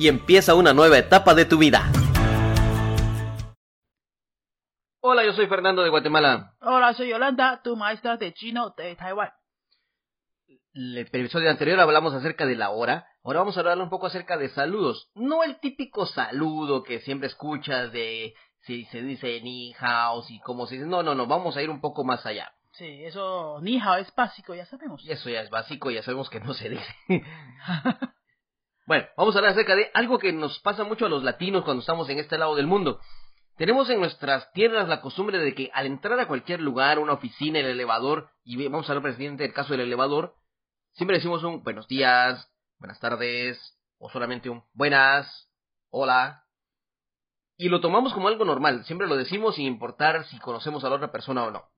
y empieza una nueva etapa de tu vida. Hola, yo soy Fernando de Guatemala. Hola, soy Yolanda, tu maestra de chino de Taiwán. El episodio anterior hablamos acerca de la hora. Ahora vamos a hablar un poco acerca de saludos. No el típico saludo que siempre escuchas de si se dice ni hao, y cómo se dice. No, no, no, vamos a ir un poco más allá. Sí, eso ni hao es básico, ya sabemos. Eso ya es básico, ya sabemos que no se dice. Bueno, vamos a hablar acerca de algo que nos pasa mucho a los latinos cuando estamos en este lado del mundo. Tenemos en nuestras tierras la costumbre de que al entrar a cualquier lugar, una oficina, el elevador, y vamos a hablar presidente del caso del elevador, siempre decimos un buenos días, buenas tardes, o solamente un buenas, hola. Y lo tomamos como algo normal, siempre lo decimos sin importar si conocemos a la otra persona o no.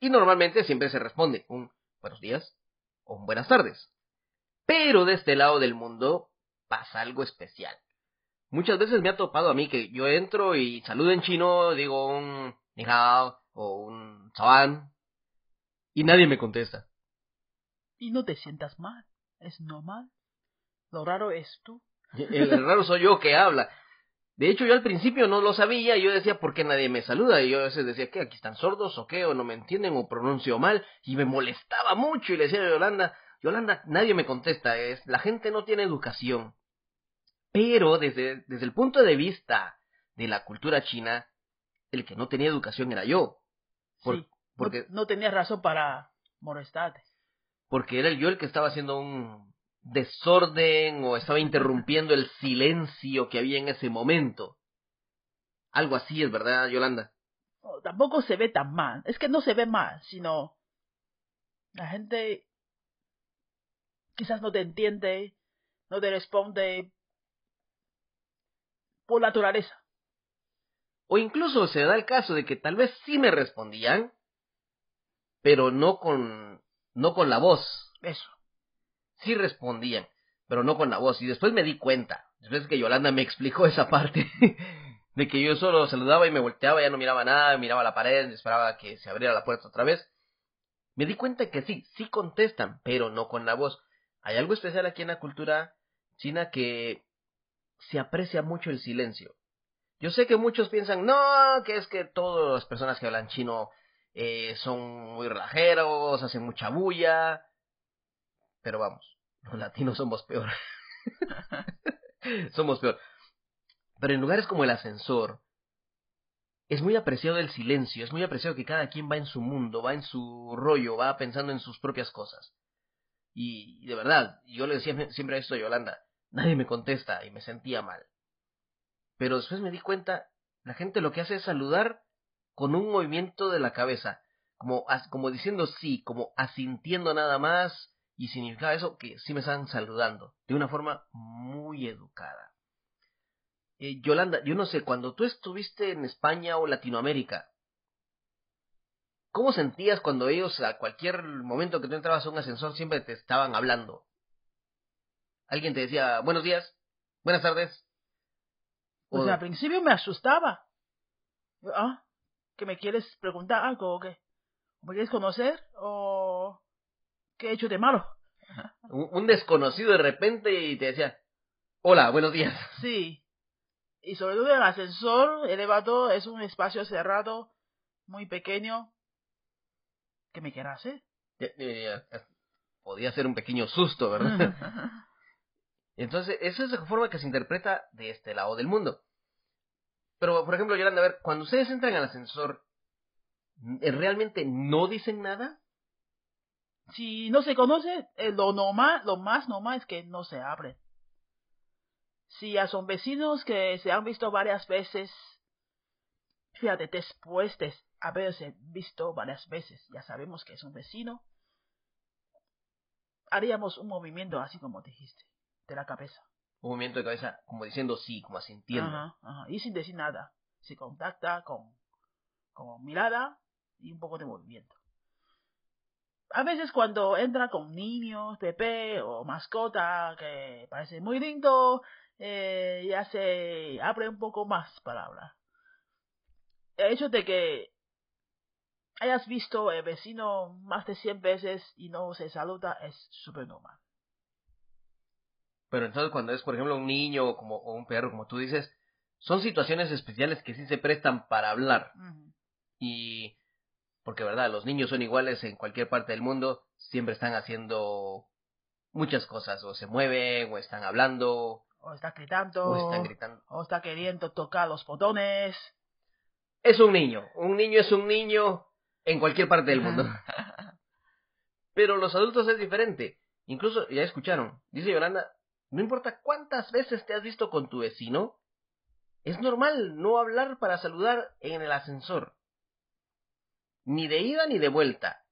Y normalmente siempre se responde un buenos días o un buenas tardes. Pero de este lado del mundo pasa algo especial. Muchas veces me ha topado a mí que yo entro y saludo en chino, digo un ni hao o un chawan y nadie me contesta. Y no te sientas mal, es normal. Lo raro es tú. El raro soy yo que habla. De hecho, yo al principio no lo sabía, y yo decía, ¿por qué nadie me saluda? Y yo a veces decía, ¿qué? ¿Aquí están sordos o qué? ¿O no me entienden? ¿O pronuncio mal? Y me molestaba mucho, y le decía a Yolanda, Yolanda, nadie me contesta, es la gente no tiene educación. Pero desde, desde el punto de vista de la cultura china, el que no tenía educación era yo. sí, porque no, tenía razón para molestarte. Porque era yo el que estaba haciendo un desorden o estaba interrumpiendo el silencio que había en ese momento. Algo así es, ¿verdad, Yolanda? tampoco se ve tan mal. Es que no se ve mal, sino la gente quizás no te entiende, no te responde por naturaleza. O incluso se da el caso de que tal vez sí me respondían, pero no con no con la voz. Eso. Sí respondían, pero no con la voz. Y después me di cuenta, después que Yolanda me explicó esa parte, de que yo solo saludaba y me volteaba, ya no miraba nada, miraba la pared, esperaba que se abriera la puerta otra vez. Me di cuenta que sí, sí contestan, pero no con la voz. Hay algo especial aquí en la cultura china que se aprecia mucho el silencio. Yo sé que muchos piensan, no, que es que todas las personas que hablan chino eh, son muy relajeros, hacen mucha bulla. Pero vamos, los latinos somos peor. somos peor. Pero en lugares como el ascensor, es muy apreciado el silencio, es muy apreciado que cada quien va en su mundo, va en su rollo, va pensando en sus propias cosas. Y, de verdad, yo le decía siempre esto a Yolanda, nadie me contesta y me sentía mal. Pero después me di cuenta, la gente lo que hace es saludar con un movimiento de la cabeza, como, como diciendo sí, como asintiendo nada más, y significaba eso que sí me están saludando, de una forma muy educada. Eh, Yolanda, yo no sé, cuando tú estuviste en España o Latinoamérica, ¿Cómo sentías cuando ellos a cualquier momento que tú entrabas a un ascensor siempre te estaban hablando? Alguien te decía buenos días, buenas tardes. Pues al principio me asustaba. Ah, ¿que me quieres preguntar algo o qué? ¿Me quieres conocer o qué he hecho de malo? un desconocido de repente y te decía hola, buenos días. Sí. Y sobre todo el ascensor elevado es un espacio cerrado, muy pequeño, ¿Qué me quieras hacer? podía ser un pequeño susto, ¿verdad? Entonces, esa es la forma que se interpreta de este lado del mundo. Pero, por ejemplo, Yolanda, a ver, cuando ustedes entran al ascensor, ¿eh, ¿realmente no dicen nada? Si no se conoce, eh, lo normal, lo más normal es que no se abren. Si ya son vecinos que se han visto varias veces, fíjate, después de haberse visto varias veces, ya sabemos que es un vecino, haríamos un movimiento así como dijiste, de la cabeza. un movimiento de cabeza como diciendo sí, como asintiendo. Ajá, ajá. Y sin decir nada. Se contacta con, con mirada y un poco de movimiento. A veces cuando entra con niños, bebé o mascota que parece muy lindo, eh, ya se abre un poco más para hablar. El hecho de que hayas visto el vecino más de 100 veces y no se saluda es súper normal. Pero entonces cuando es, por ejemplo, un niño o, como, o un perro, como tú dices, son situaciones especiales que sí se prestan para hablar. Y porque, ¿verdad? Los niños son iguales en cualquier parte del mundo, siempre están haciendo muchas cosas, o se mueven, o están hablando, O está gritando, o están gritando. o está queriendo tocar los botones. Es un niño, un niño es un niño en cualquier parte del mundo. Pero los adultos es diferente. Incluso, ya escucharon, dice Yolanda, no importa cuántas veces te has visto con tu vecino, es normal no hablar para saludar en el ascensor. Ni de ida ni de vuelta.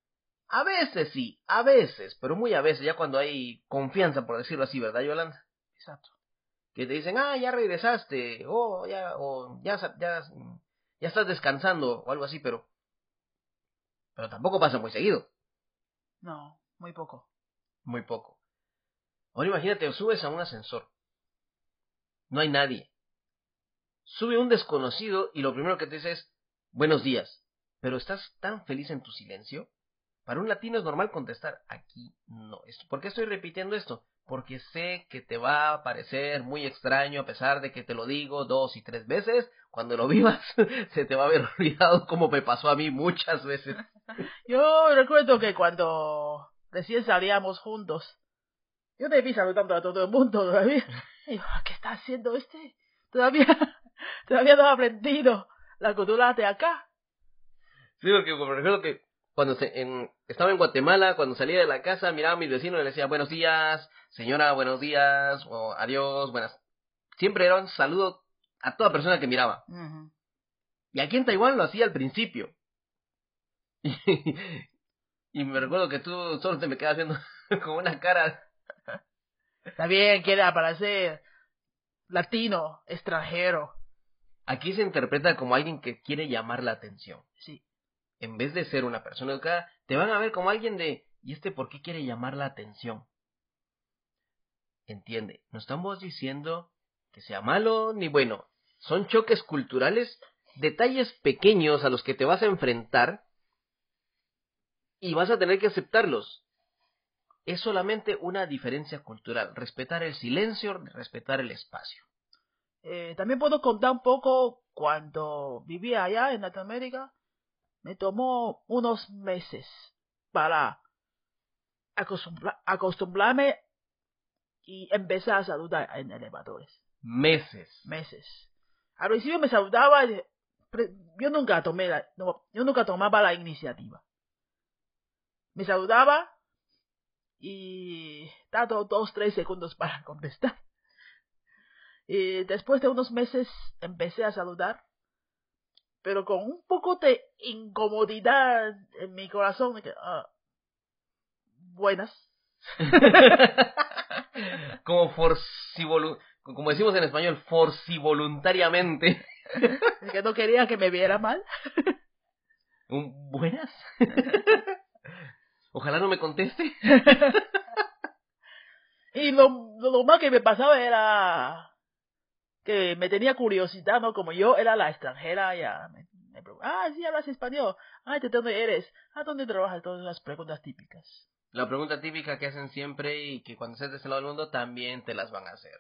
A veces sí, a veces, pero muy a veces, ya cuando hay confianza, por decirlo así, ¿verdad, Yolanda? Exacto. Que te dicen, ah, ya regresaste, o ya, o ya, sa- ya, ya estás descansando, o algo así, pero, pero tampoco pasa muy seguido. No, muy poco. Muy poco. Ahora imagínate, subes a un ascensor. No hay nadie. Sube un desconocido y lo primero que te dice es buenos días. Pero estás tan feliz en tu silencio. Para un latino es normal contestar aquí no. Esto- ¿Por qué estoy repitiendo esto? Porque sé que te va a parecer muy extraño a pesar de que te lo digo dos y tres veces. Cuando lo vivas se te va a haber olvidado como me pasó a mí muchas veces. Yo recuerdo que cuando recién salíamos juntos, yo te vi saludando a todo el mundo todavía. Y yo, ¿qué está haciendo este? Todavía, todavía no ha aprendido la cultura de acá. Sí, porque me recuerdo que cuando se- en- estaba en Guatemala, cuando salía de la casa, miraba a mis vecinos y le decía buenos días, señora, buenos días, o adiós, buenas. Siempre era un saludo a toda persona que miraba. Y aquí en Taiwán lo hacía al principio. Y, y me recuerdo que tú solo te me quedas viendo con una cara. También quiere aparecer latino, extranjero. Aquí se interpreta como alguien que quiere llamar la atención. Sí. En vez de ser una persona educada, te van a ver como alguien de ¿y este por qué quiere llamar la atención? Entiende, no estamos diciendo que sea malo ni bueno. Son choques culturales, detalles pequeños a los que te vas a enfrentar y vas a tener que aceptarlos. Es solamente una diferencia cultural, respetar el silencio, respetar el espacio. Eh, también puedo contar un poco cuando vivía allá en Latinoamérica. Me tomó unos meses para acostumbra- acostumbrarme y empezar a saludar en elevadores. Meses. Meses. Al principio me saludaba, yo nunca tomé la, no, yo nunca tomaba la iniciativa. Me saludaba y dado dos, tres segundos para contestar. Y después de unos meses empecé a saludar, pero con un poco de incomodidad en mi corazón. de que, ah, buenas. como forcivolu como decimos en español, forcivoluntariamente. Es que no quería que me viera mal. Un- ¿Buenas? Ojalá no me conteste. Y lo, lo, lo más que me pasaba era que me tenía curiosidad, ¿no? Como yo era la extranjera, ya me, ah, sí, hablas español. Ay, ¿de dónde eres? ¿A dónde trabajas? Todas las preguntas típicas. La pregunta típica que hacen siempre y que cuando estés de este lado del mundo también te las van a hacer.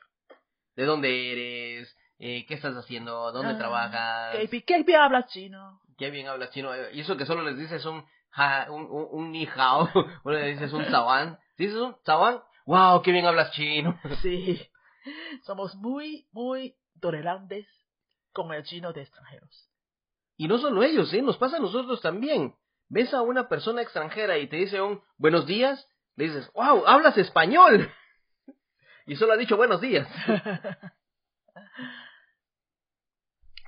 ¿De dónde eres? Eh, ¿Qué estás haciendo? ¿Dónde Ah, trabajas? ¿Qué, qué bien hablas chino? Qué bien hablas chino. Y eso que solo les dices un, ja, un, un, un ni hao. Uno le dices un zawan. ¿Dices un zawan? ¡Wow! ¡Qué bien hablas chino! Sí. Somos muy, muy tolerantes con el chino de extranjeros. Y no solo ellos, ¿eh? Nos pasa a nosotros también. Ves a una persona extranjera y te dice un buenos días, le dices, wow, hablas español. Y solo ha dicho buenos días.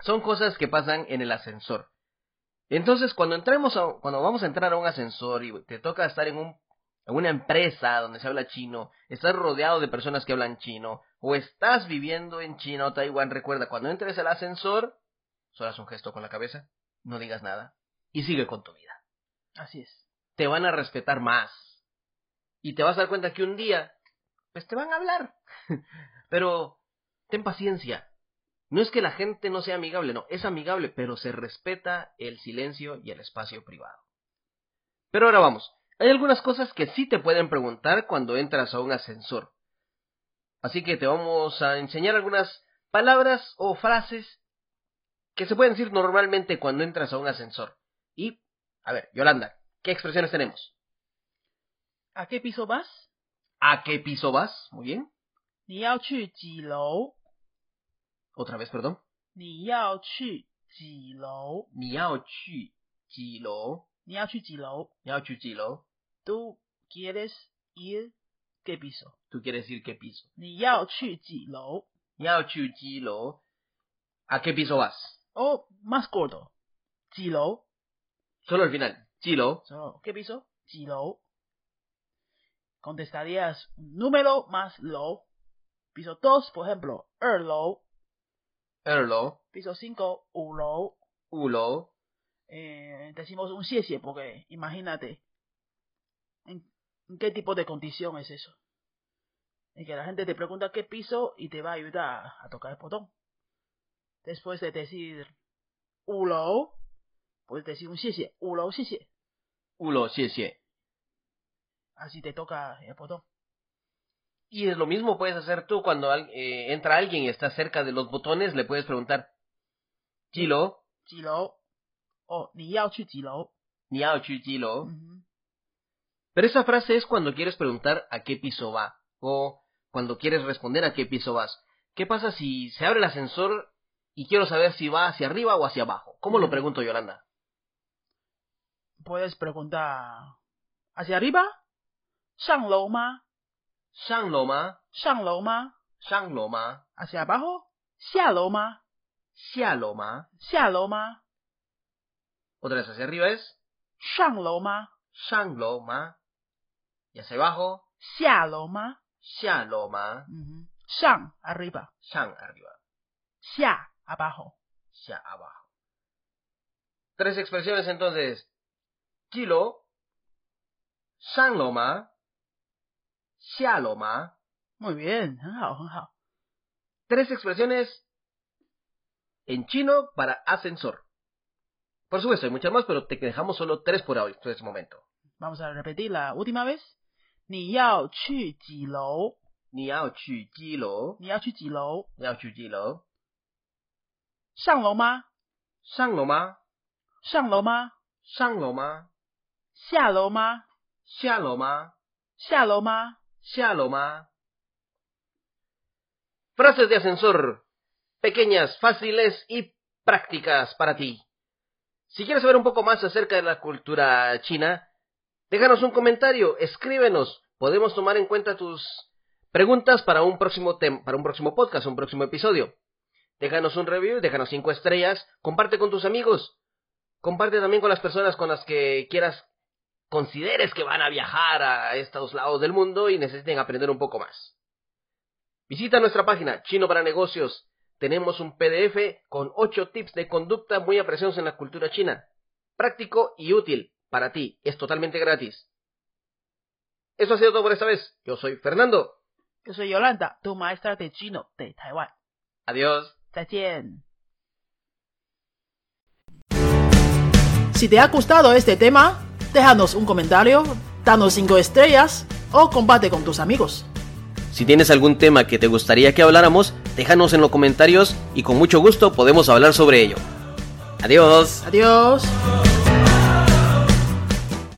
Son cosas que pasan en el ascensor. Entonces, cuando entremos a, cuando vamos a entrar a un ascensor y te toca estar en un en una empresa donde se habla chino, estás rodeado de personas que hablan chino, o estás viviendo en China o Taiwán, recuerda, cuando entres al ascensor, solo haz un gesto con la cabeza, no digas nada, y sigue con tu vida. Así es. Te van a respetar más. Y te vas a dar cuenta que un día, pues te van a hablar. pero ten paciencia. No es que la gente no sea amigable, no, es amigable, pero se respeta el silencio y el espacio privado. Pero ahora vamos, hay algunas cosas que sí te pueden preguntar cuando entras a un ascensor. Así que te vamos a enseñar algunas palabras o frases que se pueden decir normalmente cuando entras a un ascensor. Y, a ver, Yolanda, ¿qué expresiones tenemos? ¿A qué piso vas? ¿A qué piso vas? Muy bien. Ni chi lou. Otra vez, perdón. Ni chi ji lou. Ni yao chi ji lou. Ni ¿Tú quieres ir ¿Qué piso? Tú quieres decir qué piso. Ni yao chu ji lou. Yao chu ji lou. ¿A qué piso vas? Oh, más corto. Ji lou. Solo al final. Ji lou. Solo. ¿Qué piso? Ji lou. Contestarías un número más low. Piso 2, por ejemplo, er low. Er low. Piso 5, u low. U low. Eh, decimos un 7 porque imagínate. ¿Qué tipo de condición es eso? En que la gente te pregunta qué piso y te va a ayudar a tocar el botón. Después de decir ulo, puedes decir un xie ulo xie Ulo Así te toca el botón. Y es lo mismo puedes hacer tú cuando eh, entra alguien y está cerca de los botones, le puedes preguntar Jilo. Jilo. O ni yao chu jilo. Ni yao chu jilo. Pero esa frase es cuando quieres preguntar a qué piso va o cuando quieres responder a qué piso vas. ¿Qué pasa si se abre el ascensor y quiero saber si va hacia arriba o hacia abajo? ¿Cómo lo mm. pregunto, Yolanda? Puedes preguntar hacia arriba, Shang Loma, Shang Loma, Shang Loma, Shang Loma, hacia abajo, Xia Loma, Xia Loma, Xia Loma. Otra vez hacia arriba es Shang Loma, Shang Loma, y hacia abajo. Xiao ma. Xiao ma. Arriba. Shang arriba. Xia abajo. Xia abajo. Tres expresiones entonces. Kilo. Shang lo ma. Xia lo ma. Muy bien, Tres expresiones en chino para ascensor. Por supuesto, hay muchas más, pero te dejamos solo tres por hoy, por este momento. Vamos a repetir la última vez. 你要去几楼你要去几楼？你要去几楼你要去几楼？上楼吗上楼吗？上楼吗上楼吗？下楼吗下楼吗？下楼吗下楼吗？Frases de ascensor. Pequeñas, fáciles y prácticas para ti. Si quieres saber un poco más acerca de la cultura china, déjanos un comentario, escríbenos. Podemos tomar en cuenta tus preguntas para un próximo para un próximo podcast, un próximo episodio. Déjanos un review, déjanos cinco estrellas, comparte con tus amigos, comparte también con las personas con las que quieras consideres que van a viajar a estos lados del mundo y necesiten aprender un poco más. Visita nuestra página Chino para Negocios. Tenemos un PDF con 8 tips de conducta muy apreciados en la cultura china. Práctico y útil para ti. Es totalmente gratis. Eso ha sido todo por esta vez. Yo soy Fernando. Yo soy Yolanda, tu maestra de chino de Taiwán. Adiós. 再见。Si te ha gustado este tema, déjanos un comentario, danos 5 estrellas o comparte con tus amigos. Si tienes algún tema que te gustaría que habláramos, déjanos en los comentarios y con mucho gusto podemos hablar sobre ello. Adiós. Adiós.